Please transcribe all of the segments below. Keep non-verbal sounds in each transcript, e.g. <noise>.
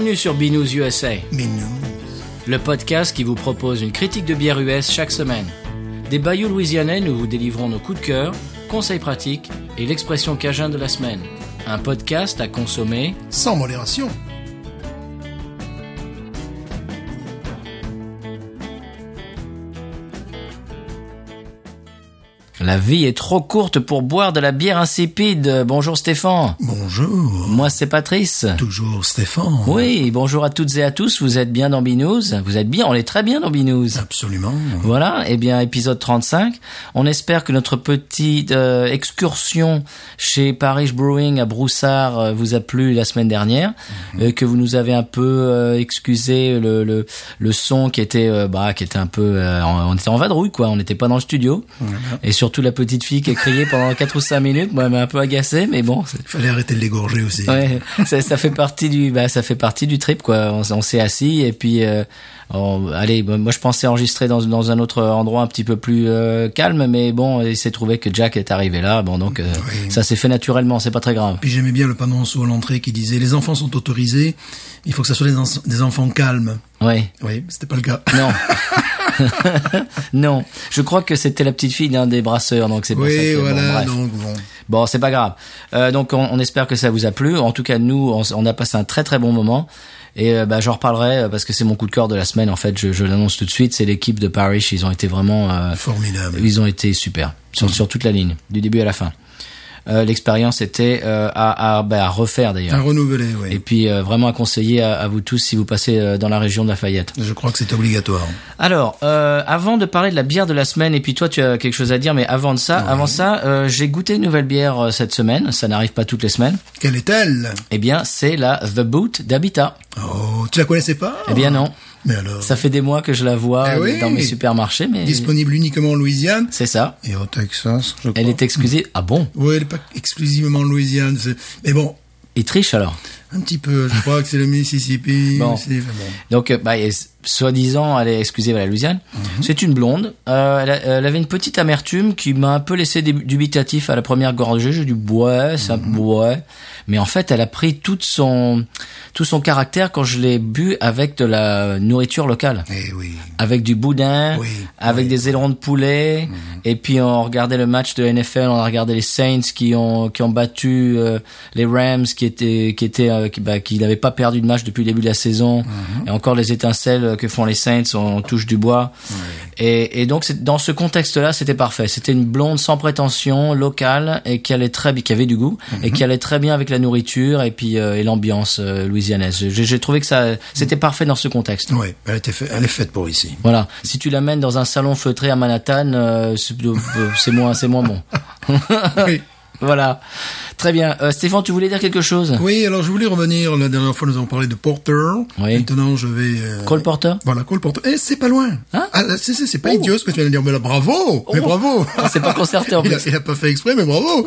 Bienvenue sur Binous USA, le podcast qui vous propose une critique de bière US chaque semaine. Des bayous louisianais, nous vous délivrons nos coups de cœur, conseils pratiques et l'expression cajun de la semaine. Un podcast à consommer. Sans modération. La vie est trop courte pour boire de la bière insipide. Bonjour Stéphane. Bonjour. Moi c'est Patrice. Toujours Stéphane. Oui, bonjour à toutes et à tous. Vous êtes bien dans Binous Vous êtes bien, on est très bien dans Binous. Absolument. Voilà, eh bien épisode 35. On espère que notre petite euh, excursion chez Paris Brewing à Broussard euh, vous a plu la semaine dernière, euh, que vous nous avez un peu excusé le, le le son qui était bah qui était un peu on était en vadrouille quoi, on n'était pas dans le studio. Et surtout la petite fille qui a crié pendant 4 ou 5 minutes, moi elle m'a un peu agacé mais bon, fallait arrêter de l'égorger aussi. Ouais, ça, ça fait partie du, bah, ça fait partie du trip quoi. On, s'est assis et puis, euh, on- allez, moi je pensais enregistrer dans, dans un autre endroit un petit peu plus euh, calme, mais bon, il s'est trouvé que Jack est arrivé là. Bon, donc euh, Oui. ça s'est fait naturellement, c'est pas très grave. Puis j'aimais bien le panonceau à l'entrée qui disait les enfants sont autorisés, il faut que ça soit des, en- des enfants calmes. Oui, Oui, c'était pas le cas. non. <laughs> non, je crois que c'était la petite fille d'un des brasseurs, donc c'est pour ça Oui, bon, voilà, bref. donc bon. Bon, c'est pas grave. Euh, donc, on, on espère que ça vous a plu. En tout cas, nous, on, a passé un très très bon moment. Et euh, bah, j'en reparlerai euh, parce que c'est mon coup de cœur de la semaine. En fait, je, je l'annonce tout de suite. C'est l'équipe de Paris. Ils ont été vraiment, euh, Formidable. ils ont été super sur, sur toute la ligne, du début à la fin. Euh, L'expérience était euh, à, à, bah, à refaire À d'ailleurs. renouveler, oui. Et puis euh, vraiment à conseiller à, à vous tous si vous passez euh, dans la région de Lafayette. Je crois que c'est obligatoire. Alors, euh, avant de parler de la bière de la semaine, et puis toi tu as quelque chose à dire, mais avant de ça, avant ça, euh, j'ai goûté une nouvelle bière euh, cette semaine. Ça n'arrive pas toutes les semaines. Quelle est-elle? Eh bien, c'est la The Boot d'Habitat. Oh, tu la connaissais pas? Eh bien non, Mais alors ça fait des mois que je la vois Eh oui. dans mes supermarchés, mais Disponible uniquement en Louisiane c'est ça. et au Texas, je crois. Elle est exclusée. Ah bon? Oui, elle est pas exclusivement en Louisiane. Mais bon, Il triche alors? Un petit peu. Je crois que c'est le Mississippi. Bon. Donc, euh, bah, soi-disant, elle est exclusive à la Louisiane. Mhm. C'est une blonde. Euh, elle, a- elle avait une petite amertume qui m'a un peu laissé dubitatif à la première gorgée. J'ai dit ouais, ça, Mhm. ouais. Mais en fait, elle a pris toute son, tout son caractère quand je l'ai bu avec de la nourriture locale. Eh oui. Avec du boudin, Oui, avec des ailerons de poulet, et puis on regardait le match de NFL, on a regardé les Saints qui ont qui ont battu euh, les Rams, qui étaient qui étaient euh, qui, bah, qui n'avaient pas perdu de match depuis le début de la saison, et encore les étincelles que font les Saints, on touche du bois, et, et donc dans ce contexte-là, c'était parfait. C'était une blonde sans prétention, locale, et qui allait très bien, qui avait du goût, et qui allait très bien avec la nourriture et puis euh, et l'ambiance euh, louisianaise. J'ai trouvé que ça c'était parfait dans ce contexte. Oui, elle, était fait- elle est faite pour ici. Voilà. Si tu l'amènes dans un salon feutré à Manhattan, euh, c'est euh, c'est moins, c'est moins bon. <laughs> oui. Voilà. Très bien. Euh, Stéphane, tu voulais dire quelque chose? Oui, alors je voulais revenir. La dernière fois, nous avons parlé de Porter. Oui. Maintenant, je vais. euh, Cole Porter? Voilà, Cole Porter. Eh, c'est pas loin. Hein? Ah, c'est, c'est, c'est pas Oh. idiot ce que tu viens de dire. Mais là, bravo. Mais bravo. On s'est pas <laughs> concerté en il, a, plus. il a pas fait exprès, mais bravo.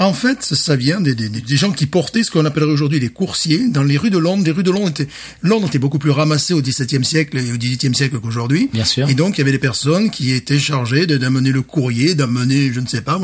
En fait, ça vient des, des, des gens qui portaient ce qu'on appellerait aujourd'hui des coursiers dans les rues de Londres. Les rues de Londres étaient, Londres était beaucoup plus ramassée au XVIIe siècle et au XVIIIe siècle qu'aujourd'hui. Bien sûr. Et donc, il y avait des personnes qui étaient chargées d'amener le courrier, d'amener, je ne sais pas,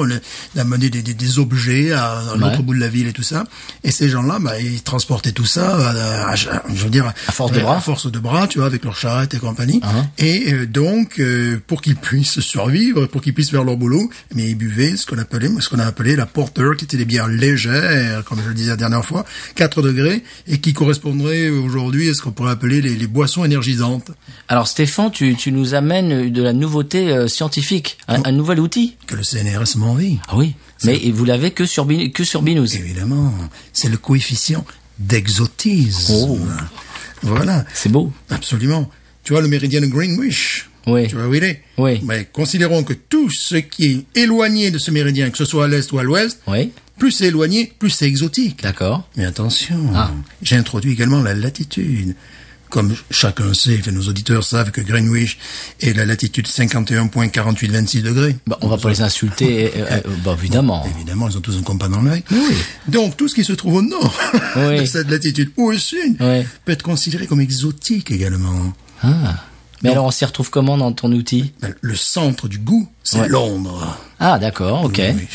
d'amener des, des, des objets à, à l'autre Ouais. bout de la ville et tout ça. Et ces gens-là, bah, ils transportaient tout ça, à, à- je veux dire, À force de bras. à force de bras, tu vois, avec leurs charrettes et compagnie. Uh-huh. Et euh, donc, euh, pour qu'ils puissent survivre, pour qu'ils puissent faire leur boulot, mais ils buvaient ce qu'on appelait, ce qu'on a appelé la porter, qui était des bières légères, comme je le disais la dernière fois, 4 degrés, et qui correspondraient aujourd'hui à ce qu'on pourrait appeler les, les boissons énergisantes, Alors Stéphane, tu, tu nous amènes de la nouveauté euh, scientifique, un, un nouvel outil. que le CNRS m'envie. Ah oui. Mais vous l'avez que sur que sur Binous. Évidemment, c'est le coefficient d'exotisme. Oh. Voilà, C'est beau. absolument. Tu vois le méridien de Greenwich Oui. Tu vois où il est Oui. Mais considérons que tout ce qui est éloigné de ce méridien, que ce soit à l'est ou à l'ouest, Oui. plus c'est éloigné, plus c'est exotique. D'accord. Mais attention, Ah. j'ai introduit également la latitude. Comme chacun sait, enfin, nos auditeurs savent que Greenwich est la latitude 51.4826 degrés. Bah, on va pas les insulter. euh, <laughs> euh, bah, évidemment. Évidemment, ils ont tous un compas dans l'œil. Donc, tout ce qui se trouve au nord <laughs> Oui. de cette latitude ou au sud Oui. peut être considéré comme exotique également. Ah. Mais alors on s'y retrouve comment dans ton outil? Ben, Le centre du goût, c'est Ouais. Londres. Ah d'accord, ok. Oui.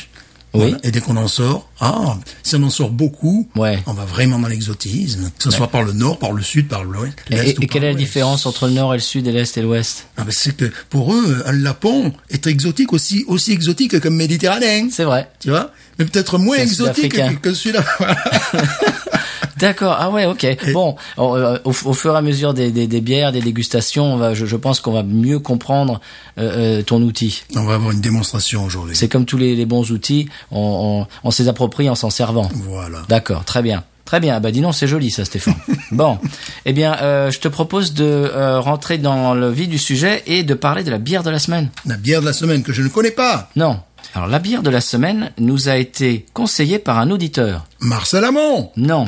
Oui. Voilà. Et dès qu'on en sort, ah, si on en sort beaucoup, Ouais. on va vraiment dans l'exotisme, que ce soit par le nord, par le sud, par l'ouest. Et, et ou quelle est la différence entre le nord et le sud et l'est et l'ouest? Ah ben, C'est que pour eux, un lapon est exotique aussi, aussi exotique que méditerranéen. C'est vrai. Tu vois? Mais peut-être moins exotique que, que celui-là. <laughs> D'accord. Ah ouais, ok. Bon, au, euh, au, au fur et à mesure des, des, des bières, des dégustations, on va, je, je pense qu'on va mieux comprendre euh, euh, ton outil. on va avoir une démonstration aujourd'hui. C'est comme tous les, les bons outils, on, on, on s'y approprie en s'en servant. Voilà. D'accord, très bien. Très bien, bah dis donc, c'est joli ça Stéphane. <laughs> bon, eh bien, euh, je te propose de euh, rentrer dans le vif du sujet et de parler de la bière de la semaine. La bière de la semaine que je ne connais pas. Non. Alors la bière de la semaine nous a été conseillée par un auditeur. Marcel Amont. Non.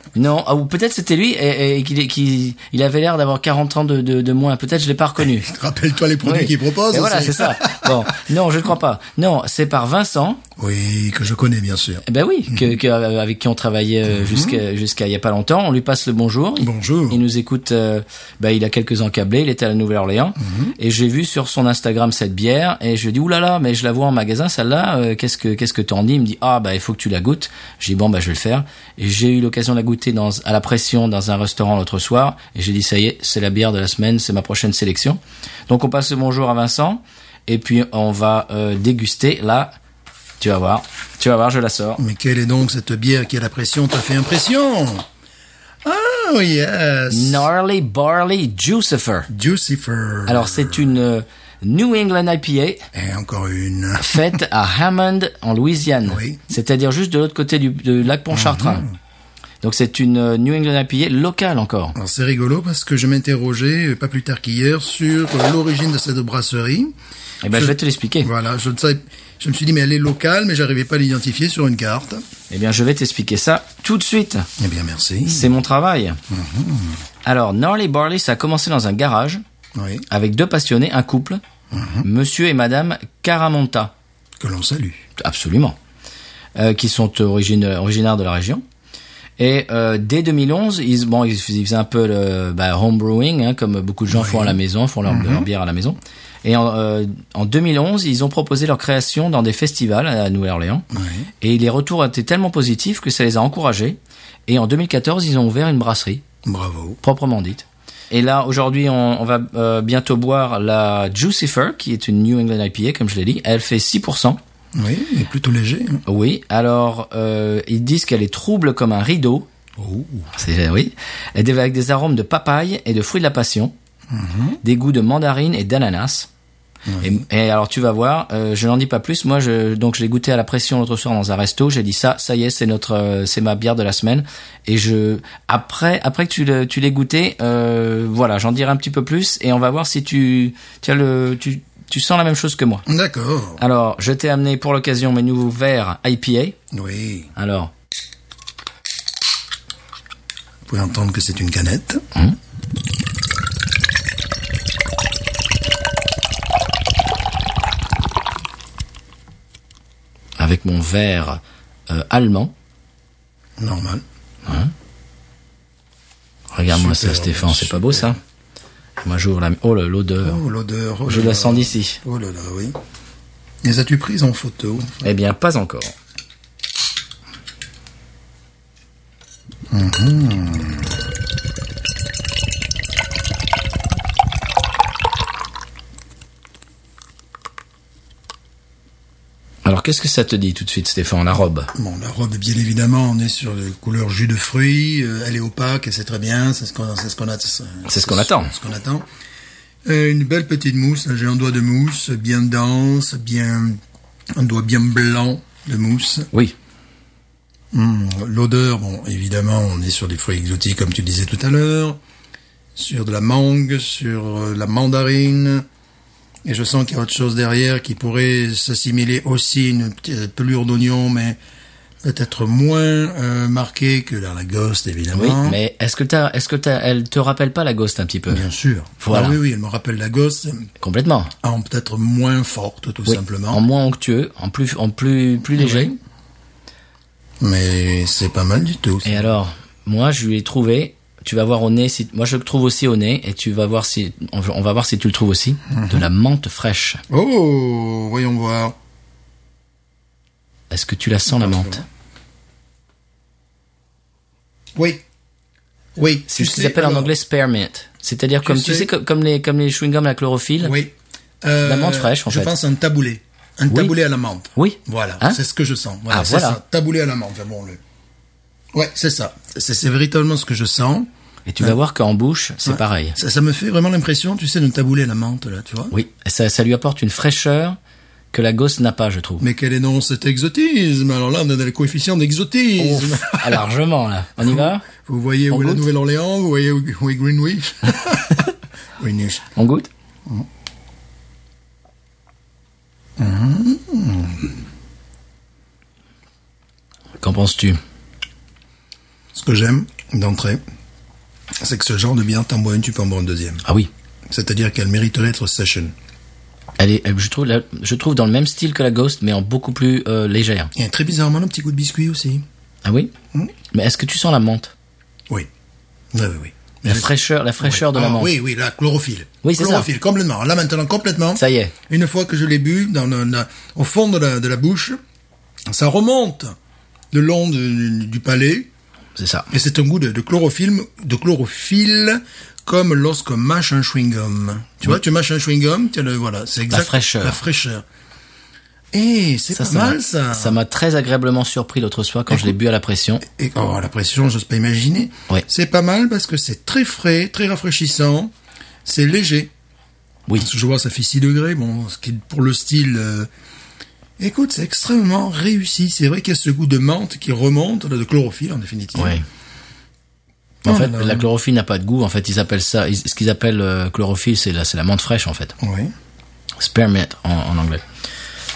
Non, ah, ou peut-être c'était lui et, et qu'il il avait l'air d'avoir 40 ans de, de, de moins. Peut-être je l'ai pas reconnu. <laughs> Rappelle-toi les produits Oui. qu'il propose. Et voilà, c'est ça. Bon, non, je ne crois pas. Non, c'est par Vincent. Oui, que je connais bien sûr. Eh ben oui, que, que- avec qui on travaillait euh, jusqu'à jusqu'à il y a pas longtemps. On lui passe le bonjour. Bonjour. Il nous écoute. euh, bah, il a quelques encablés. Il était à la Nouvelle-Orléans et j'ai vu sur son Instagram cette bière et je lui dis oulala, mais je la vois en magasin celle-là. euh, qu'est-ce que qu'est-ce que t'en dis? Il me dit ah bah il faut que tu la goûtes. J'ai dit bon bah je vais le faire. Et j'ai eu l'occasion de la goûter dans à la pression dans un restaurant l'autre soir et j'ai dit ça y est, c'est la bière de la semaine, c'est ma prochaine sélection. Donc on passe le bonjour à Vincent et puis on va euh, déguster là. Tu vas voir, tu vas voir, je la sors. Mais quelle est donc cette bière qui a la pression? T'a fait impression? Oui, yes. Gnarly Barley Juicifer. Jucifer. Alors c'est une euh, New England IPA Et encore une. faite à Hammond en Louisiane, Oui. c'est-à-dire juste de l'autre côté du, du lac Pontchartrain. Donc c'est une euh, New England IPA locale encore. Alors c'est rigolo parce que je m'interrogeais euh, pas plus tard qu'hier sur euh, l'origine de cette brasserie. Eh ben je vais te l'expliquer. Voilà, je ne savais, je me suis dit mais elle est locale, mais j'arrivais pas à l'identifier sur une carte. Eh bien je vais t'expliquer ça tout de suite. Eh bien merci. C'est mon travail. Alors Gnarly Barley ça a commencé dans un garage Oui, avec deux passionnés, un couple, Monsieur et Madame Caramonta. que l'on salue. Absolument. Euh, qui sont originaires de la région. Et euh, dès 2011, ils, bon, ils, faisaient- un peu le bah, home brewing, hein, comme beaucoup de gens font à la maison, font leur, leur bière à la maison. Et en, euh, en 2011, ils ont proposé leur création dans des festivals à Nouvelle-Orléans. Oui. Et les retours étaient tellement positifs que ça les a encouragés. Et en 2014, ils ont ouvert une brasserie, Bravo. proprement dite. Et là, aujourd'hui, on, on va euh, bientôt boire la Juicifer, qui est une New England IPA, comme je l'ai dit. Elle fait 6%. Oui, est plutôt léger. Oui, alors euh, ils disent qu'elle est trouble comme un rideau. Oh. C'est oui. Elle est avec des arômes de papaye et de fruits de la passion, des goûts de mandarine et d'ananas. Et, et alors tu vas voir, euh, je n'en dis pas plus. Moi, je, donc je l'ai goûté à la pression l'autre soir dans un resto. J'ai dit ça, ça y est, c'est notre, euh, c'est ma bière de la semaine. Et je, après, après que tu le- tu l'aies goûté, euh, voilà, j'en dirai un petit peu plus et on va voir si tu, tu as le, tu, tu sens la même chose que moi. D'accord. Alors, je t'ai amené pour l'occasion mes nouveaux verres IPA. Oui. Alors, Vous pouvez entendre que c'est une canette. avec mon verre euh, allemand. Normal. Regarde-moi ça, Stéphane, c'est pas beau ça? Moi, j'ouvre la... Oh, là, l'odeur. Oh, l'odeur. oh Je la sens d'ici. Oh là là, oui. Les as-tu prises en photo Eh bien, pas encore. Alors, qu'est-ce que ça te dit tout de suite, Stéphane, la robe? Bon, la robe, bien évidemment, on est sur les couleurs jus de fruits. euh, elle est opaque, c'est très bien. C'est ce qu'on, ce qu'on. C'est ce qu'on attend. Ce qu'on attend. Euh, une belle petite mousse. J'ai un doigt de mousse, bien dense, bien, un doigt bien blanc de mousse. Oui. Hum, L'odeur, bon, évidemment, on est sur des fruits exotiques, comme tu disais tout à l'heure, sur de la mangue, sur euh, la mandarine, et je sens qu'il y a autre chose derrière qui pourrait s'assimiler aussi, une petite pelure d'oignon, mais peut-être moins euh, marquée que la lagoste, évidemment. Oui, mais est-ce que t'as, est-ce que t'as, elle te rappelle pas la Ghost un petit peu? Bien sûr. Voilà. Ah oui, oui, elle me rappelle la gosse, Complètement. en peut-être moins forte, tout Oui. simplement. En moins onctueux, en plus, en plus, plus léger. Mais c'est pas mal du tout. ça. Et alors, moi, je lui ai trouvé. Tu vas voir au nez. Si, moi, je le trouve aussi au nez, et tu vas voir si on va voir si tu le trouves aussi. De la menthe fraîche. Oh, voyons voir. Est-ce que tu la sens la menthe? Oui. Oui. C'est ce qu'ils appellent en anglais spearmint. C'est-à-dire comme tu sais- comme, comme les comme les chewing gums à chlorophylle? Oui. Euh, La menthe fraîche, en je fait. pense à un taboulé. Un taboulé à la menthe. Oui. Voilà, Hein? c'est ce que je sens. Voilà, Ah, voilà. ça. Taboulé à la menthe. Bon, le... Ouais, c'est ça. C'est véritablement ce que je sens. Et tu vas voir qu'en bouche, c'est Ouais. pareil. Ça, ça me fait vraiment l'impression, tu sais, d'un taboulé à la menthe, là, tu vois. Oui, ça, ça lui apporte une fraîcheur que la gosse n'a pas, je trouve. Mais quel est cet exotisme? Alors là, on a le coefficient d'exotisme. Ah, largement là. On y va? Vous voyez On où est la Nouvelle-Orléans, vous voyez où où est Greenwich? <laughs> Greenwich. On goûte? Qu'en penses-tu? Ce que j'aime d'entrée, c'est que ce genre de bière, t'en bois une, tu peux en boire une deuxième. Ah oui. C'est-à-dire qu'elle mériterait d'être session. Elle est, elle- je trouve, la- je trouve dans le même style que la Ghost, mais en beaucoup plus euh, légère. Et très bizarrement, un petit goût de biscuit aussi. Ah oui Mm. Mais est-ce que tu sens la menthe? Oui. Oui, oui, oui. La fraîcheur, la fraîcheur de la Ah, menthe. Oui, oui, la chlorophylle. Oui, c'est ça. Chlorophylle, complètement. Là, maintenant, complètement. Ça y est. Une fois que je l'ai bu, dans le- la- au fond de la, de la bouche, ça remonte le long de- du palais. C'est ça. Et c'est un goût de, de chlorophylle, de chlorophylle, comme lorsqu'on mâche un chewing-gum. Tu vois, tu mâches un chewing-gum, tu le, voilà, c'est exact. fraîcheur. La fraîcheur. Eh, c'est pas m'a- mal, ça. Ça m'a très agréablement surpris l'autre soir quand je l'ai bu à la pression. Et, oh, la pression, j'ose pas imaginer. Ouais. C'est pas mal parce que c'est très frais, très rafraîchissant. C'est léger. Oui. Parce que je vois, ça fait 6 degrés. Bon, ce qui est pour le style. euh, Écoute, c'est extrêmement réussi. C'est vrai qu'il y a ce goût de menthe qui remonte, de chlorophylle en définitive. Oui. En Oh fait, là là. la chlorophylle n'a pas de goût. En fait, ils appellent ça, ils- ce qu'ils appellent euh, chlorophylle, c'est la, c'est la menthe fraîche, en fait. Oui. Spearmint en, en anglais.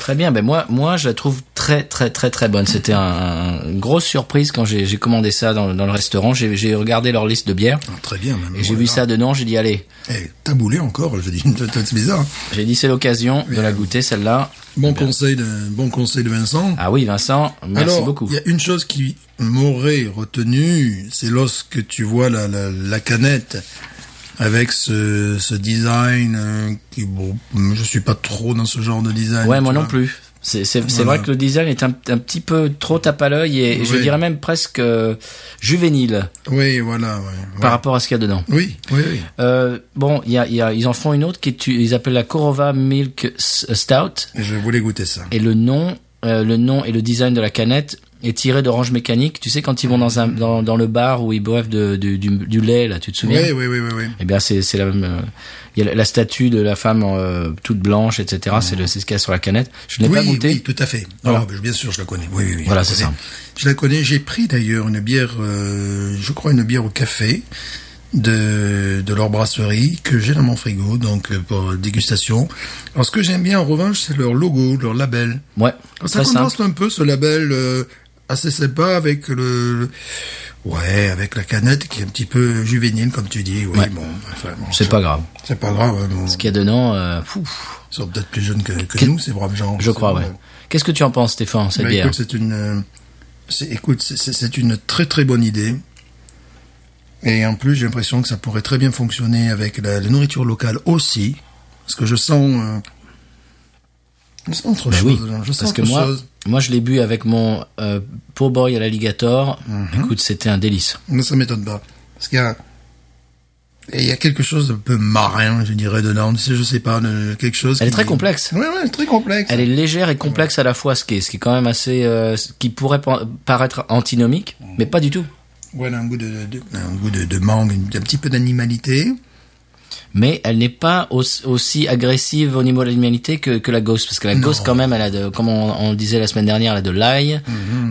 Très bien. Ben moi, moi, je la trouve très, très, très, très bonne. C'était un, un- une grosse surprise quand j'ai commandé ça dans, dans le restaurant. J'ai regardé leur liste de bières Ah, très bien. même. et j'ai vu ça dedans. J'ai dit allez. Eh, taboulé encore, je dis, <laughs> c'est bizarre. hein. J'ai dit c'est l'occasion de la goûter celle-là. Bon conseil de, bon conseil de Vincent. Ah oui, Vincent, merci Alors, beaucoup. il y a une chose qui m'aurait retenu, c'est lorsque tu vois la, la, la canette avec ce, ce design euh, qui, bon, je suis pas trop dans ce genre de design. Ouais, moi non plus. C'est Voilà. vrai que le design est un, un petit peu trop tape à l'œil et je dirais même presque euh, juvénile Oui, voilà, ouais, ouais. par rapport à ce qu'il y a dedans. Oui, oui, oui. Euh, bon, il y a, y a, ils en font une autre qui est, ils appellent la Korova Milk Stout Je voulais goûter ça. et le nom, euh, le nom et le design de la canette est tiré d'Orange Mécanique. Tu sais quand ils vont dans un dans, dans le bar où ils boivent de, de- du, du lait là, tu te souviens Oui, oui, oui, oui, oui. Eh bien, c'est c'est la même. euh, Il y a la, statue de la femme euh, toute blanche, etc. C'est le c'est ce qu'il y a sur la canette. Je ne l'ai oui, pas goûté. oui, tout à fait. Voilà. Ben, bien sûr, je la connais. Oui, oui, oui. Voilà, c'est connais. Je la connais. J'ai pris d'ailleurs une bière, euh, je crois une bière au café de de leur brasserie que j'ai dans mon frigo, donc euh, pour dégustation. Alors, ce que j'aime bien en revanche, c'est leur logo, leur label. Ouais, Alors, ça simple. contraste un peu ce label euh, assez sympa avec le, ouais, avec la canette qui est un petit peu juvénile, comme tu dis. Oui, Ouais. bon, enfin, bon, C'est pas grave. C'est pas grave. hein, bon. Ce qu'il y a dedans, euh, fou, Ils sont peut-être plus jeunes que, que nous, ces braves gens. je crois, ouais. Qu'est-ce que tu en penses, Stéphane, cette Bah, bière écoute, c'est une, euh, c'est, écoute, c'est- une très très bonne idée. Et en plus, j'ai l'impression que ça pourrait très bien fonctionner avec la, la nourriture locale aussi, parce que je sens, euh, je sens autre Ben chose. oui, je sens parce que autre moi, chose. Moi je l'ai bu avec mon euh, po' boy à l'alligator. Mhm. Écoute, c'était un délice. Mais ça m'étonne pas, parce qu'il y a, et il y a quelque chose d'un peu marin, je dirais dedans. Je sais pas, quelque chose. Elle est très complexe. Ouais, ouais, très complexe. Elle est légère et complexe à la fois, ce qui est, ce qui est quand même assez, euh, ce qui pourrait pa- paraître antinomique, mais pas du tout. A un goût de, de- un goût de, de mangue, un petit peu d'animalité. Mais elle n'est pas aussi, aussi agressive au niveau de l'animalité que, que la Ghost, parce que la Non. Ghost quand même, elle a de, comme on, on le disait la semaine dernière, elle a de l'ail,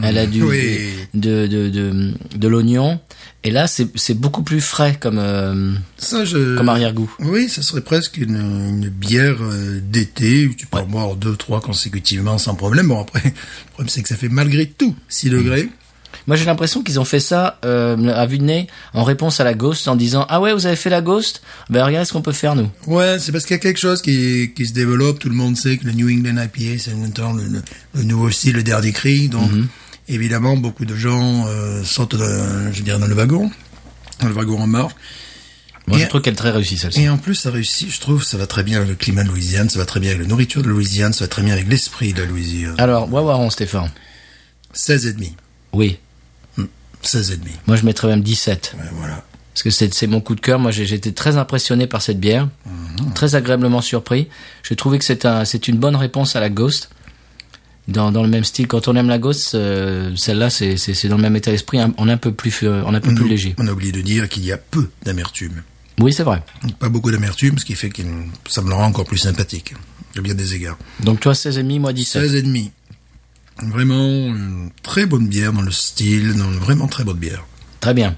elle a du. Oui. de de de, de l'oignon, et là c'est beaucoup plus frais comme euh, Ça, je... comme arrière-goût. Oui, ça serait presque une, une bière euh, d'été où tu peux en boire deux, trois consécutivement sans problème. Bon, après, <laughs> le problème c'est que ça fait malgré tout 6 degrés. Moi, j'ai l'impression qu'ils ont fait ça euh, à vue de nez en réponse à la Ghost en disant ah ouais vous avez fait la Ghost? Ben regardez ce qu'on peut faire nous. Ouais, c'est parce qu'il y a quelque chose qui, qui se développe. Tout le monde sait que le New England IPA, c'est maintenant le, le, le nouveau style, le dernier cri. Donc, évidemment, beaucoup de gens euh, sautent, dans, je veux dire, dans le wagon, dans le wagon en marche. Moi, je Et- trouve qu'elle est très réussie celle-ci. Et en plus, ça réussit, je trouve, ça va très bien avec le climat de Louisiane, ça va très bien avec la nourriture de Louisiane, ça va très bien avec l'esprit de la Louisiane. Alors, Wawaron Stéphane. 16 et demi. Oui. 16 et demi. Moi, je mettrais même 17. Ouais, voilà. Parce que c'est mon coup de cœur. Moi, été très impressionné par cette bière. Très agréablement surpris. J'ai trouvé que c'est un, une bonne réponse à la Ghost. Dans, dans le même style. Quand on aime la Ghost, euh, celle-là, c'est dans le même état d'esprit. On est un peu plus, on un peu plus léger. On a oublié de dire qu'il y a peu d'amertume. Oui, c'est vrai. Pas beaucoup d'amertume, ce qui fait que ça me le rend encore plus sympathique. À bien des égards. Donc toi, 16,5, moi 17. 16 et demi. Vraiment une très bonne bière dans le style, dans une vraiment très bonne bière. Très bien.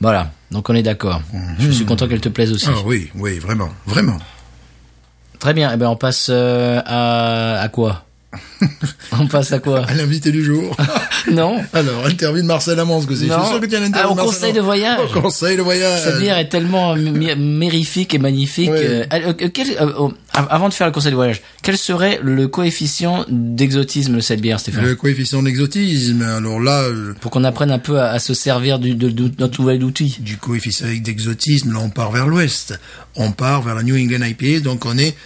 Voilà. Donc on est d'accord. Je suis content qu'elle te plaise aussi. Ah oui, oui, vraiment, vraiment. Très bien. Eh ben, on passe euh, à, à quoi? On passe à quoi À l'invité du jour. <laughs> Non Alors, interview de Marcel Amance, que c'est. Je suis sûr que tu as Ah, au de conseil de voyage. Au conseil de voyage. Cette bière est tellement mé- mérifique et magnifique. Oui. Euh, euh, euh, quel- euh, oh, av- avant de faire le conseil de voyage, quel serait le coefficient d'exotisme de cette bière, Stéphane Le coefficient d'exotisme, alors là, euh, Pour qu'on apprenne un peu à, à se servir du, de, de notre nouvel outil. du coefficient d'exotisme, là on part vers l'ouest. On part vers la New England IPA, donc on est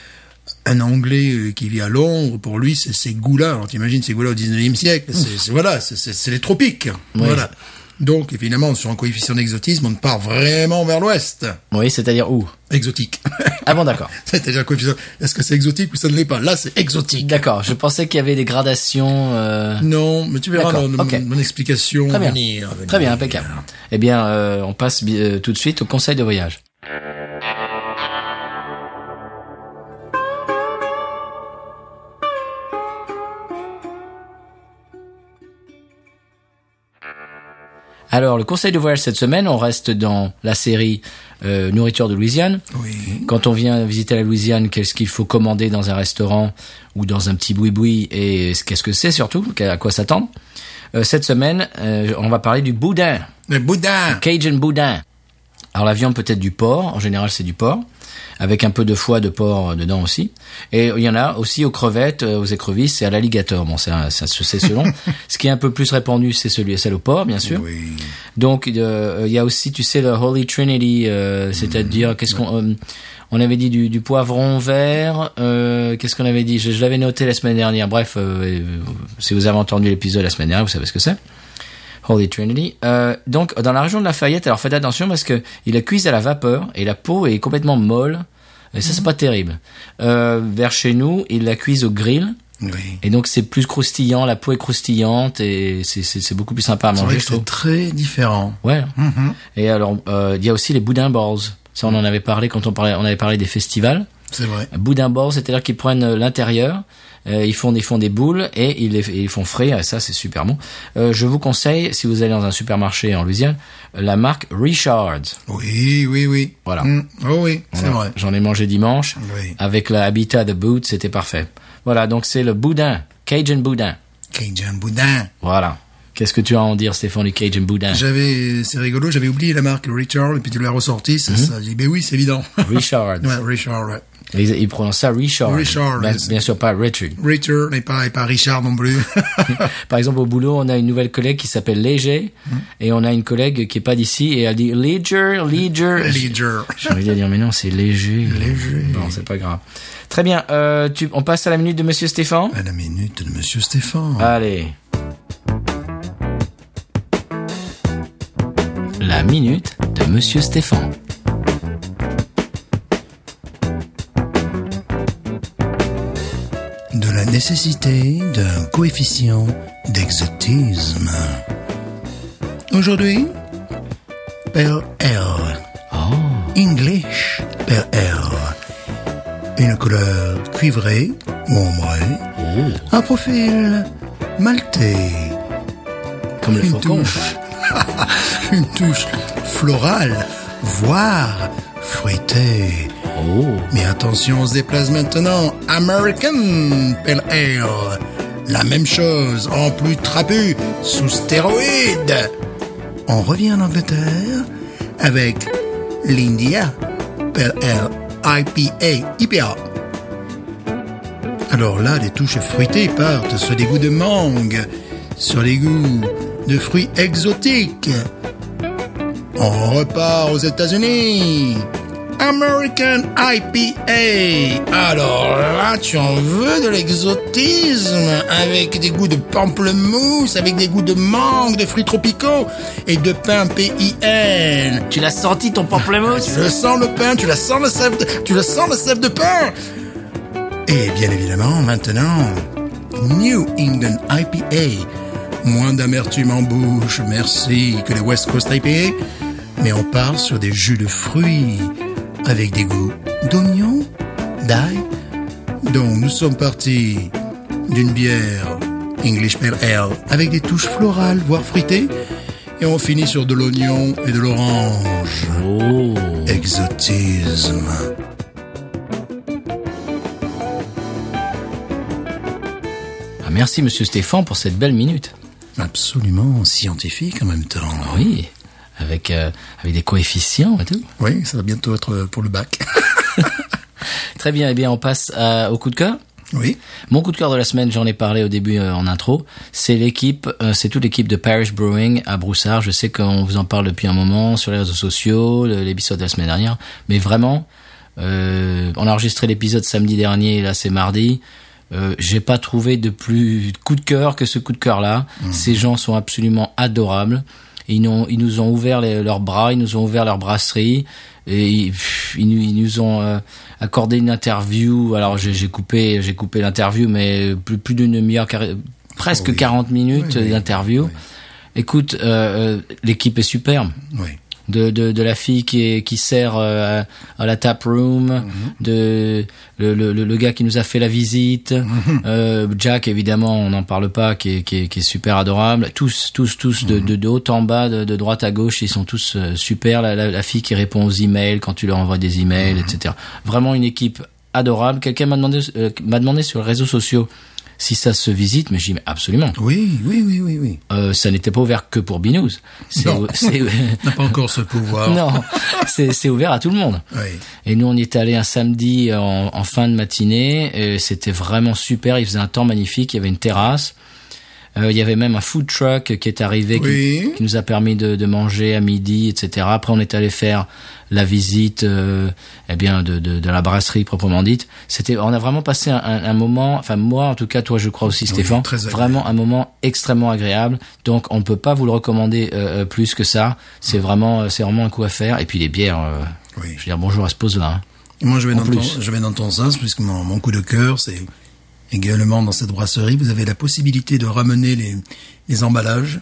un Anglais euh, qui vit à Londres, pour lui c'est ces goûts-là. Alors t'imagines ces goûts-là au 19e siècle, c'est c'est- voilà, c'est- les tropiques. Voilà. Donc évidemment sur un coefficient d'exotisme, on part vraiment vers l'ouest. Oui, c'est-à-dire où? Exotique. <laughs> Ah bon, d'accord. <laughs> C'est-à-dire coefficient. Est-ce que c'est exotique ou ça ne l'est pas? Là c'est exotique. D'accord. Je pensais qu'il y avait des gradations. euh, Non, mais tu verras mon explication Très à bien. venir. Très bien, impeccable. Eh bien, euh, on passe euh, tout de suite au conseil de voyage. Alors, le conseil de voyage cette semaine, on reste dans la série euh, Nourriture de Louisiane. Oui. Quand on vient visiter la Louisiane, qu'est-ce qu'il faut commander dans un restaurant ou dans un petit boui-boui et qu'est-ce que c'est surtout, à quoi s'attendre? Euh, Cette semaine, euh, on va parler du boudin, Le boudin. Cajun boudin. Alors la viande peut être du porc, en général c'est du porc, avec un peu de foie de porc dedans aussi. Et il y en a aussi aux crevettes, euh, aux écrevisses et à l'alligator. Bon, ça c'est selon. <laughs> Ce qui est un peu plus répandu, c'est celui celle au porc, bien sûr. Oui. Donc euh, il y a aussi, tu sais, le Holy Trinity, euh, c'est-à-dire qu'est-ce qu'on euh, on avait dit du, du poivron vert. euh, qu'est-ce qu'on avait dit? Je, je l'avais noté la semaine dernière. Bref, euh, si vous avez entendu l'épisode la semaine dernière, vous savez ce que c'est. Holy Trinity. Euh, donc dans la région de Lafayette, alors faites attention parce que il est cuit à la vapeur et la peau est complètement molle. Et ça c'est pas terrible. Euh, vers chez nous, ils la cuisent au grill. Oui. Et donc c'est plus croustillant, la peau est croustillante et c'est- beaucoup plus sympa à manger, c'est très différent. Ouais. Mhm. Et alors, euh, il y a aussi les boudin balls. Ça, on en avait parlé quand on parlait, on avait parlé des festivals. C'est vrai. Boudin balls, c'est-à-dire qu'ils prennent euh, l'intérieur, euh, ils font des font des boules et ils les ils font frais. Et ça, c'est super bon. Euh, je vous conseille, si vous allez dans un supermarché en Louisiane, la marque Richards. Oui, oui, oui. Voilà. Mm. Oh oui, c'est Voilà. vrai. J'en ai mangé dimanche Oui. avec la Habitat de Boot, c'était parfait. Voilà, donc c'est le boudin, Cajun boudin. Cajun boudin. Voilà. Qu'est-ce que tu as à en dire, Stéphane, du Cajun boudin J'avais, c'est rigolo, j'avais oublié la marque Richard, et puis tu l'as ressorti, ça, ça, j'ai dit, ben oui, c'est évident. <laughs> Richards. <laughs> ouais, Richard, ouais. Ils, ils prononcent ça Richard. Richard, Ben, bien sûr pas Richard. Richard, et pas, et pas Richard non plus. <laughs> Par exemple, au boulot, on a une nouvelle collègue qui s'appelle Léger, et on a une collègue qui est pas d'ici, et elle dit Ledger, Ledger. Leader. J'ai envie de dire, mais non, c'est léger. Léger. Non, c'est pas grave. Très bien, euh, tu, on passe à la minute de Monsieur Stéphane. À la minute de Monsieur Stéphane. Allez. La minute de Monsieur Stéphane. De la nécessité d'un coefficient d'exotisme. Aujourd'hui, Père R. Oh, English Pale Ale. Une couleur cuivrée ou ambrée. oh, Un profil maltais. comme le Une faucon. touche. <laughs> une touche florale, voire fruitée. Oh, Mais attention, on se déplace maintenant. American Pale Ale. La même chose, en plus trapu, sous stéroïdes. On revient en Angleterre avec l'India Pale Ale IPA IPA. Alors là, les touches fruitées partent sur des goûts de mangue, sur les goûts de fruits exotiques. On repart aux États-Unis American IPA. Alors là, tu en veux de l'exotisme avec des goûts de pamplemousse, avec des goûts de mangue, de fruits tropicaux et de pain PIN. Tu l'as senti ton pamplemousse? Tu le sens le pain, tu la sens le sève de, tu le sens le sève de pain. Et bien évidemment, maintenant, New England IPA. Moins d'amertume en bouche, merci, que les West Coast IPA. Mais on part sur des jus de fruits avec des goûts d'oignon, d'ail. Donc nous sommes partis d'une bière English Pale Ale avec des touches florales, voire fruitées. Et on finit sur de l'oignon et de l'orange. Oh. Exotisme. Ah, merci Monsieur Stéphane pour cette belle minute. Absolument scientifique en même temps. Oui, avec euh, avec des coefficients et tout. Oui, ça va bientôt être pour le bac. <laughs> Très bien, eh bien on passe à- au coup de cœur. oui. Mon coup de cœur de la semaine, j'en ai parlé au début euh, en intro, c'est l'équipe, euh, c'est toute l'équipe de Parish Brewing à Broussard. Je sais qu'on vous en parle depuis un moment sur les réseaux sociaux, l'épisode de la semaine dernière, mais vraiment, euh, on a enregistré l'épisode samedi dernier, là c'est mardi. Euh, j'ai pas trouvé de plus coup de cœur que ce coup de cœur là. Ces gens sont absolument adorables. Ils nous, ils nous ont ouvert les- leurs bras, ils nous ont ouvert leur brasserie et ils, pff, ils nous, ils nous ont euh, accordé une interview. Alors j'ai coupé, j'ai coupé l'interview, mais plus, plus d'une demi-heure, presque Oui. 40 minutes Oui, oui, d'interview. Écoute, euh, euh, l'équipe est superbe Oui. De, de, de la fille qui, est, qui sert euh, à la tap room, de le, le, le gars qui nous a fait la visite, euh, Jack évidemment on n'en parle pas, qui est, qui, est, qui est super adorable. Tous, tous, tous de, de, de haut en bas, de, de droite à gauche, ils sont tous euh, super. La, la, la fille qui répond aux emails quand tu leur envoies des emails, etc. Vraiment une équipe adorable. Quelqu'un m'a demandé euh, m'a demandé sur les réseaux sociaux si ça se visite, mais dit mais absolument. Oui, oui, oui, oui, oui. Euh, ça n'était pas ouvert que pour Binous. C'est Non. <laughs> n'a pas encore ce pouvoir. <laughs> non, c'est ouvert à tout le monde. Oui. Et nous, on y est allé un samedi en, en fin de matinée. C'était vraiment super. Il faisait un temps magnifique. Il y avait une terrasse. Euh, il y avait même un food truck qui est arrivé, qui- Oui. qui, nous a permis de, de manger à midi, etc. Après, on est allé faire la visite, euh, eh bien, de, de, de la brasserie proprement dite. C'était, on a vraiment passé un, un, un moment. Enfin, moi, en tout cas, toi, je crois aussi, Stéphane, très agréable. vraiment un moment extrêmement agréable. Donc, on ne peut pas vous le recommander euh, euh, plus que ça. C'est vraiment, euh, c'est vraiment un coup à faire. Et puis les bières. euh, Oui. je veux dire bonjour à ce pause-là. hein. Et moi, je vais, En dans ton, je vais dans ton sens, puisque mon, mon coup de cœur, c'est également dans cette brasserie, vous avez la possibilité de ramener les, les emballages.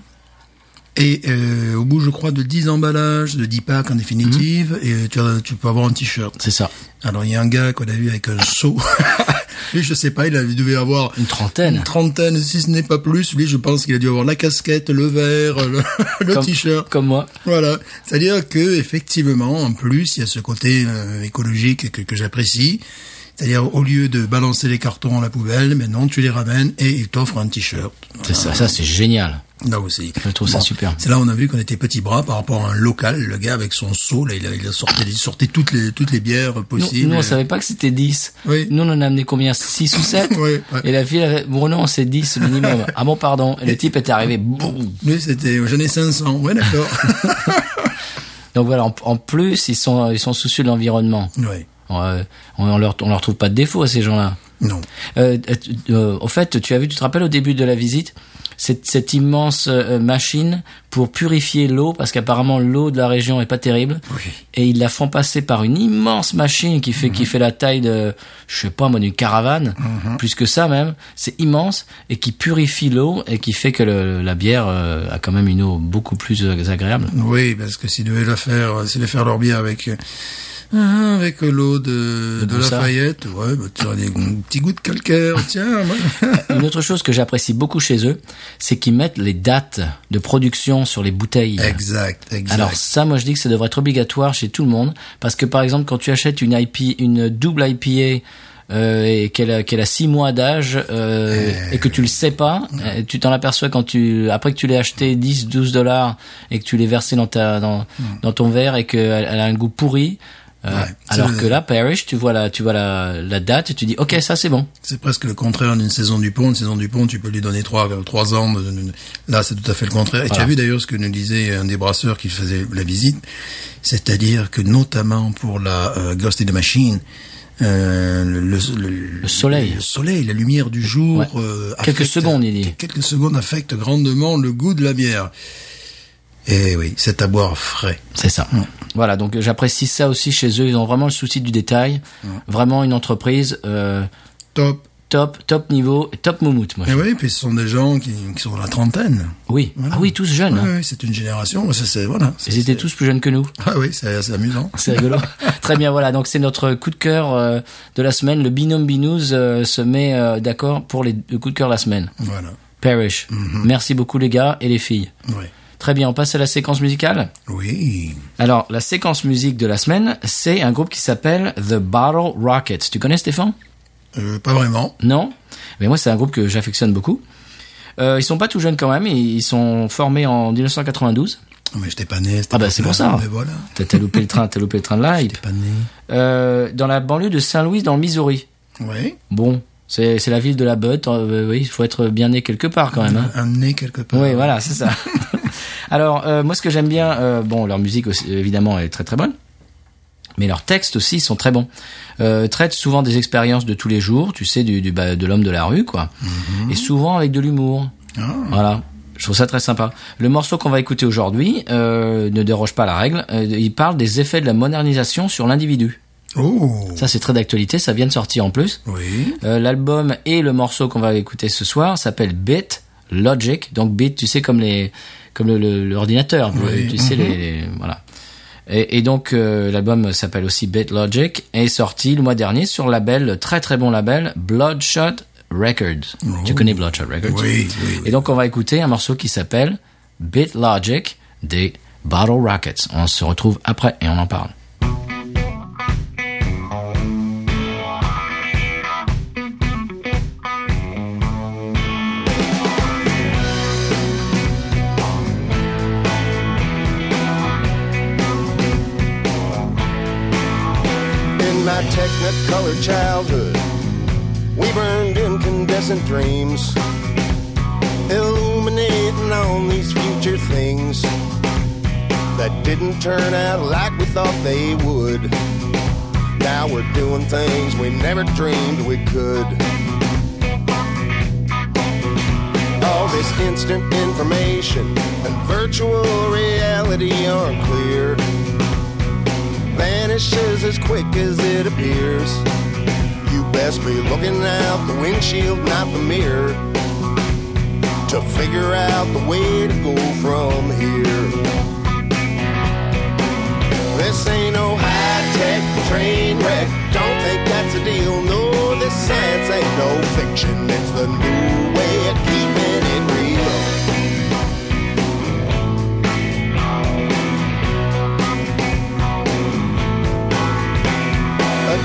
Et euh, au bout, je crois, de 10 emballages, de 10 packs en définitive, et tu, as- tu peux avoir un t-shirt. C'est ça. Alors, il y a un gars qu'on a vu avec un seau. <laughs> Lui, je sais pas, il, a- il devait avoir Une trentaine. une trentaine, si ce n'est pas plus. Lui, je pense qu'il a dû avoir la casquette, le verre, le, <laughs> le Comme- t-shirt. Comme moi. Voilà, c'est-à-dire que effectivement, en plus, il y a ce côté euh, écologique que, que j'apprécie. C'est-à-dire, au lieu de balancer les cartons à la poubelle, maintenant tu les ramènes et ils t'offrent un t-shirt. C'est ça, ça c'est génial. Là aussi. Je trouve ça super. C'est là où on a vu qu'on était petit bras par rapport à un local. Le gars avec son seau, là, il a, il a sorti, il sortait toutes les toutes les bières Nous, possibles. nous, on savait pas que c'était 10. Oui. Nous, on en a amené combien? 6 ou 7 Oui, ouais. Et la fille, avait- bon non, c'est 10 minimum. ah bon, pardon. Et le type était arrivé. boum. Lui, c'était, j'en ai 500. Ouais, d'accord. <laughs> Donc voilà, en, en plus, ils sont, ils sont soucieux de l'environnement. ouais. On, on leur, on leur trouve pas de défaut à ces gens-là. Non. Euh, euh, au fait, tu as vu, tu te rappelles au début de la visite, cette, cette immense euh, machine pour purifier l'eau, parce qu'apparemment l'eau de la région est pas terrible, Oui. et ils la font passer par une immense machine qui fait qui fait la taille de, je sais pas moi, d'une caravane, plus que ça même. C'est immense et qui purifie l'eau et qui fait que le- la bière a quand même une eau beaucoup plus agréable. Oui, parce que s'ils devaient la faire, s'ils devaient faire leur bière avec, euh, avec l'eau de, de, Broussard. Lafayette, ouais, bah, tu aurais des petits goûts de calcaire, <laughs> tiens. Une autre chose que j'apprécie beaucoup chez eux, c'est qu'ils mettent les dates de production sur les bouteilles. exact, exact. Alors ça, moi je dis que ça devrait être obligatoire chez tout le monde, parce que par exemple quand tu achètes une IP, une double IPA euh, et qu'elle a, qu'elle a six mois d'âge euh, et que tu le sais pas, euh, tu t'en aperçois quand tu après que tu l'aies acheté 10, 12 dollars et que tu l'aies versé dans ta dans, dans ton verre et qu'elle elle a un goût pourri. Euh, Ouais, alors que là, Parrish, tu vois la, tu vois la, la date et tu dis, ok, ça c'est bon. C'est presque le contraire d'une saison du pont. Une saison du pont, tu peux lui donner trois, trois ans. Là, c'est tout à fait le contraire. Et tu as vu d'ailleurs ce que nous disait un des brasseurs qui faisait la visite. C'est-à-dire que notamment pour la euh, Ghost in the Machine, euh, le, le, Le soleil. le soleil, la lumière du jour, Ouais. euh, Quelques affecte- secondes, il dit. Quelques secondes affectent grandement le goût de la bière. Et oui, c'est à boire frais. C'est ça. Voilà, donc j'apprécie ça aussi chez eux. Ils ont vraiment le souci du détail. Vraiment une entreprise euh, Top. top, top niveau, top moumoute, moi. Et oui, puis ce sont des gens qui, qui sont dans la trentaine. Oui. Ah oui, tous jeunes. Ouais, hein. c'est une génération. C'est, voilà. Ils étaient tous plus jeunes que nous. Ah oui, c'est, amusant. C'est rigolo. <laughs> <laughs> Très bien, voilà. Donc c'est notre coup de cœur euh, de la semaine. Le binôme Binous euh, se met d'accord pour les, le coup de cœur de la semaine. Voilà. Parish. Merci beaucoup les gars et les filles. Oui. Très bien, on passe à la séquence musicale. Oui. Alors, la séquence musique de la semaine, c'est un groupe qui s'appelle The Bottle Rockets. Tu connais Stéphane? Euh, pas vraiment. Non? Mais moi, c'est un groupe que j'affectionne beaucoup. Euh, ils sont pas tout jeunes quand même. Ils sont formés en 1992. Oh, Mais j'étais pas né. Ah bah, c'est pour ça. Voilà. T'as loupé le train, t'as loupé le train de live. Pas né. Euh, dans la banlieue de Saint-Louis, dans le Missouri. Oui. Bon, c'est la ville de la botte. euh, oui, il faut être bien né quelque part quand même. Hein. Un nez quelque part. Oui, voilà, c'est ça. <laughs> Alors, euh, moi, ce que j'aime bien, euh, bon, leur musique aussi, évidemment est très très bonne, mais leurs textes aussi sont très bons. Euh, traitent souvent des expériences de tous les jours, tu sais, du, du bah, de l'homme de la rue, quoi, et souvent avec de l'humour. Ah. Voilà. Je trouve ça très sympa. Le morceau qu'on va écouter aujourd'hui euh, ne déroge pas à la règle. Euh, il parle des effets de la modernisation sur l'individu. Oh. Ça, c'est très d'actualité. Ça vient de sortir en plus. Oui. Euh, L'album et le morceau qu'on va écouter ce soir s'appelle Bit Logic. Donc Bit, tu sais comme les comme l'ordinateur, Oui. tu sais les, les- voilà. Et, et donc euh, l'album s'appelle aussi Bit Logic et est sorti le mois dernier sur le label très très bon label Bloodshot Records. Tu connais Bloodshot Records? Oh. Oui, oui. Et donc on va écouter un morceau qui s'appelle Bit Logic des Bottle Rockets. On se retrouve après et on en parle. Technicolor childhood, we burned incandescent dreams, illuminating on these future things that didn't turn out like we thought they would. Now we're doing things we never dreamed we could. All this instant information and virtual reality aren't clear vanishes as quick as it appears. You best be looking out the windshield, not the mirror, to figure out the way to go from here. This ain't no high tech train wreck. Don't think that's a deal. No, this science ain't no fiction. It's the new way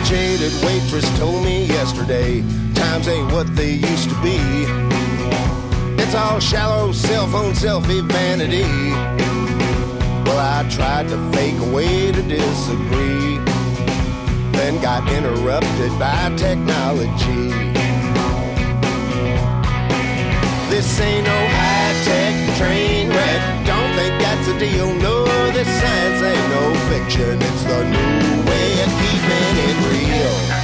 jaded waitress told me yesterday times ain't what they used to be. It's all shallow cell phone selfie vanity. Well, I tried to fake a way to disagree, then got interrupted by technology. This ain't no high tech train wreck. Don't think that's a deal. No, this science ain't no fiction. It's the new way of keeping it real.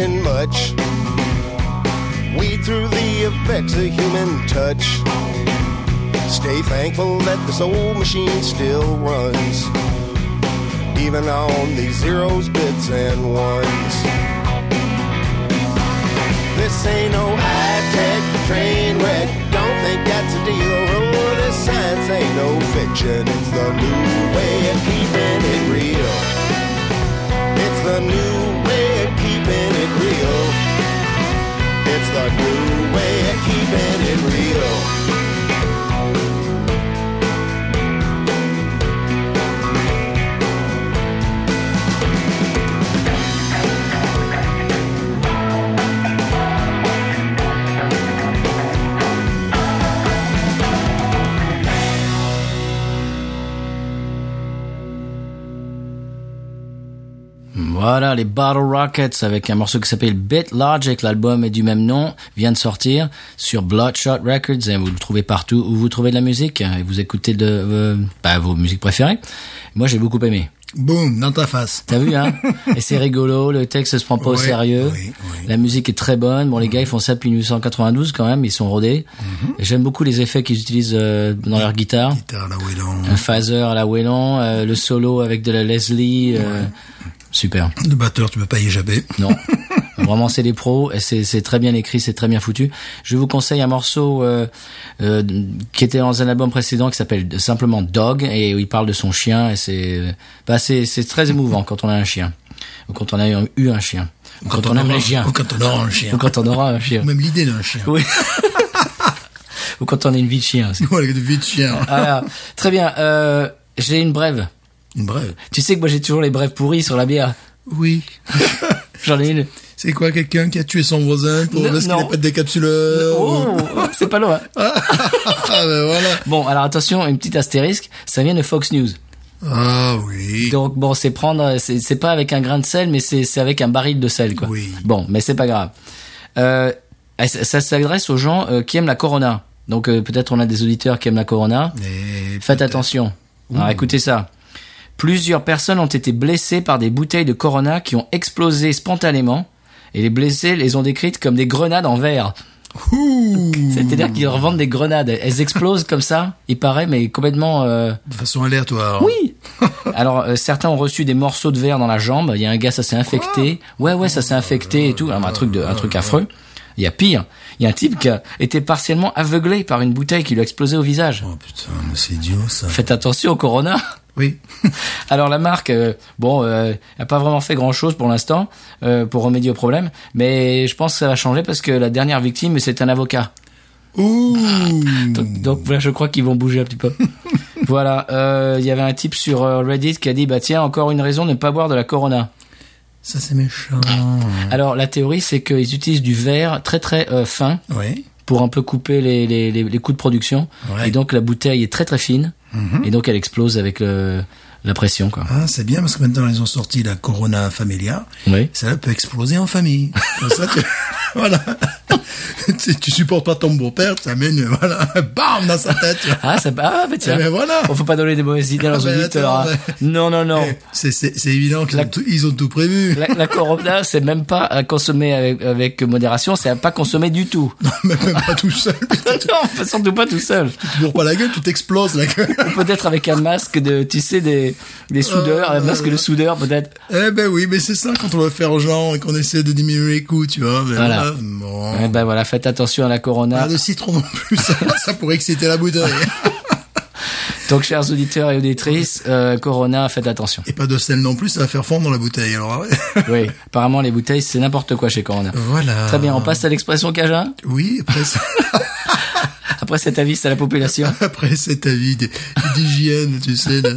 Expecting much. Weed through the effects of human touch. Stay thankful that this old machine still runs, even on these zeros, bits, and ones. This ain't no high tech train wreck. Don't think that's a deal. Oh, this science ain't no fiction. It's the new way of keeping it real. It's the new the new way of keeping it real. Voilà, les Bottle Rockets avec un morceau qui s'appelle Bit Logic. L'album est du même nom, vient de sortir sur Bloodshot Records et vous le trouvez partout où vous trouvez de la musique et vous écoutez de euh, bah, vos musiques préférées. Moi, j'ai beaucoup aimé. Boum, dans ta face. T'as vu, hein <laughs> Et c'est rigolo, le texte se prend pas au sérieux. oui, oui. La musique est très bonne. Bon, les gars, ils font ça depuis 1992 quand même, ils sont rodés. Mhm. J'aime beaucoup les effets qu'ils utilisent euh, dans leur guitare. Guitare, la Wellon. Un phaser à la Whelan, euh, le solo avec de la Leslie. euh, Super. Le batteur, tu peux pas y échapper. Non. <laughs> Vraiment, c'est des pros. et C'est c'est très bien écrit, c'est très bien foutu. Je vous conseille un morceau euh, euh, qui était dans un album précédent qui s'appelle simplement Dog et où il parle de son chien. Et c'est bah, c'est c'est très émouvant quand on a un chien ou quand on a eu, un chien ou quand, on aime aura- les chiens Ou quand on aura un chien. ou quand on aura un chien Ou même l'idée d'un chien. oui <laughs> ou quand on a une vie de chien. aussi. <laughs> Voilà, de vie de chien. Voilà. Très bien. Euh, J'ai une brève. Une brève. Tu sais que moi j'ai toujours les brèves pourries sur la bière. Oui. <laughs> J'en ai une. C'est quoi, quelqu'un qui a tué son voisin pour parce qu'il n'a pas de décapsuleur Oh, <laughs> c'est pas loin. <laughs> Ah ben voilà. Bon, alors attention, une petite astérisque, ça vient de Fox News. Ah oui. Donc bon, c'est prendre, c'est pas avec un grain de sel, mais c'est avec un baril de sel, quoi. Oui. Bon, mais c'est pas grave. Euh, ça ça s'adresse aux gens euh, qui aiment la Corona? Donc euh, peut-être on a des auditeurs qui aiment la Corona. Mais Faites attention. Alors écoutez ça. Plusieurs personnes ont été blessées par des bouteilles de Corona qui ont explosé spontanément. Et les blessés les ont décrites comme des grenades en verre. C'est-à-dire qu'ils revendent des grenades. Elles explosent comme ça, il paraît, mais complètement... euh, De façon aléatoire. Oui. Alors euh, certains ont reçu des morceaux de verre dans la jambe. Il y a un gars, ça s'est infecté. Ouais, ouais, ça s'est infecté et tout. Un truc de, un truc affreux. Il y a pire. Il y a un type qui a été partiellement aveuglé par une bouteille qui lui a explosé au visage. Oh putain, mais c'est idiot ça. Faites attention au Corona. Oui. <laughs> Alors la marque, euh, bon, euh, n'a pas vraiment fait grand-chose pour l'instant euh, pour remédier au problème, mais je pense que ça va changer parce que la dernière victime, c'est un avocat. Ouh. Donc, donc, voilà, je crois qu'ils vont bouger un petit peu. <laughs> voilà, euh, il y avait un type sur Reddit qui a dit bah tiens encore une raison de ne pas boire de la Corona. Ça c'est méchant. Alors la théorie c'est qu'ils utilisent du verre très très euh, fin Oui. pour un peu couper les, les, les, les coûts de production Ouais. et donc la bouteille est très très fine Mhm. et donc elle explose avec le, la pression quoi. Ah, c'est bien parce que maintenant ils ont sorti la Corona Familia. Oui. Ça peut exploser en famille. Comme <laughs> ça, tu... voilà. <laughs> tu, tu supportes pas ton beau-père, tu amènes, voilà, bam, dans sa tête. Ah ça ah bah tiens. Eh ben voilà. On faut pas donner des mauvaises idées à Ah ben, auditeurs. hein. Non non non. Eh, C'est, évident qu'ils La- ont, tout, ils ont tout prévu. La, la Corona, c'est même pas à consommer avec, avec modération, c'est à pas consommer du tout. Mais même pas tout seul. <laughs> non, surtout pas tout seul. Tu bourres pas la gueule, tu t'exploses la gueule. Peut-être avec un masque de, tu sais, des, des soudeurs, un masque de soudeur peut-être. Eh ben oui, mais c'est ça quand on veut faire genre et qu'on essaie de diminuer les coûts, tu vois. Mais Voilà. Bon. Eh ben voilà, faites attention à la Corona. Pas de citron non plus, ça, <laughs> ça pourrait exciter la bouteille. <laughs> Donc, chers auditeurs et auditrices, euh, Corona, faites attention. Et pas de sel non plus, ça va faire fondre la bouteille. Alors ouais. Oui, <laughs> apparemment les bouteilles, c'est n'importe quoi chez Corona. voilà. Très bien, on passe à l'expression Cajun? Oui, après, ça- Après cet avis, c'est à la population. <laughs> après cet avis d'hygiène, tu sais. de-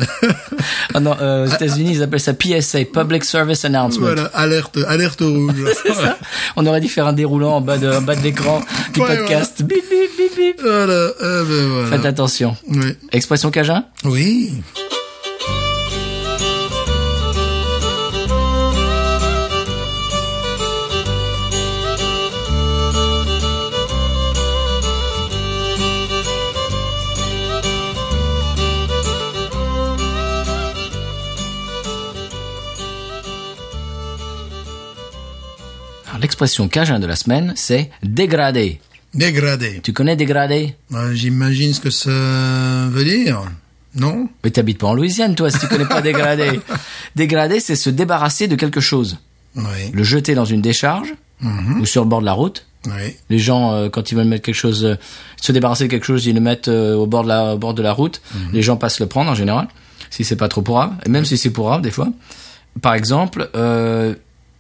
Ah non, euh, aux États-Unis, ils appellent ça PSA, Public Service Announcement. voilà, alerte, alerte rouge. <laughs> Ça, On aurait dû faire un déroulant en bas de, en bas de l'écran du Ouais, podcast. Bip, bip, bip, bip. voilà, eh ben voilà. Faites attention. Oui. Expression Cajun? Oui. L'expression Cajun de la semaine, c'est dégradé. Dégradé. Tu connais dégradé? Euh, J'imagine ce que ça veut dire. Non? Mais t'habites pas en Louisiane, toi, si tu connais pas <laughs> dégradé. Dégradé, c'est se débarrasser de quelque chose. Oui. Le jeter dans une décharge Mhm. ou sur le bord de la route. Oui. Les gens, euh, quand ils veulent mettre quelque chose, euh, se débarrasser de quelque chose, ils le mettent euh, au bord de la, au bord de la route. Les gens passent le prendre en général, si c'est pas trop pour grave, et même si c'est pour grave des fois. Par exemple,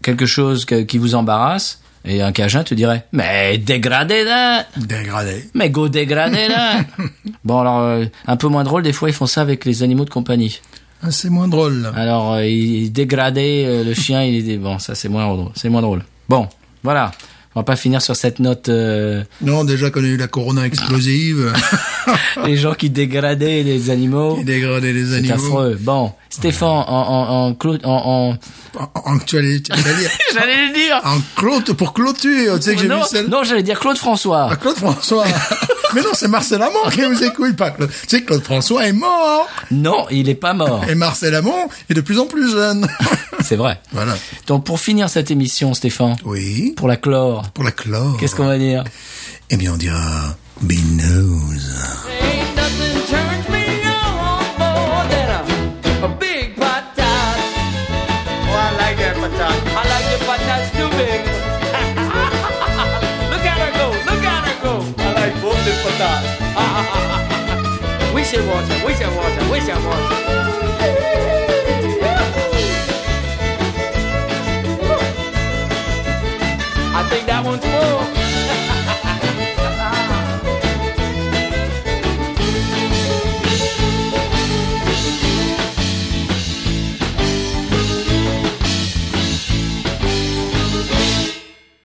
quelque chose que- qui vous embarrasse, et un cajun te dirait, mais dégradé là, Dégradé. mais go dégradé là. <laughs> bon alors, euh, un peu moins drôle, des fois ils font ça avec les animaux de compagnie. Ah, c'est moins drôle. là. Alors, euh, il dégradé, euh, le chien, il est bon, ça c'est moins drôle, c'est moins drôle. Bon, voilà. On va pas finir sur cette note. euh, Non, déjà qu'on a eu la corona explosive, <laughs> les gens qui dégradaient les animaux. et dégrader les C'est animaux. affreux. Bon, Stéphane, en, en, en, en, en- <laughs> j'allais le dire. en clôt, pour clôture, tu sais que j'ai vu non, celle. non, j'allais dire Claude François. Ah, Claude François. <laughs> Mais non, c'est Marcel Amont qui nous écoute, pas Claude. Tu sais Claude François est mort. Non, il est pas mort. Et Marcel Amont est de plus en plus jeune. <laughs> C'est vrai. voilà. Donc pour finir cette émission, Stéphane, Oui. pour la clore, Pour la clore. qu'est-ce qu'on va dire? Eh bien, on dira Binose. water. <laughs> wizard water, it water, wizard water. I think that one's full.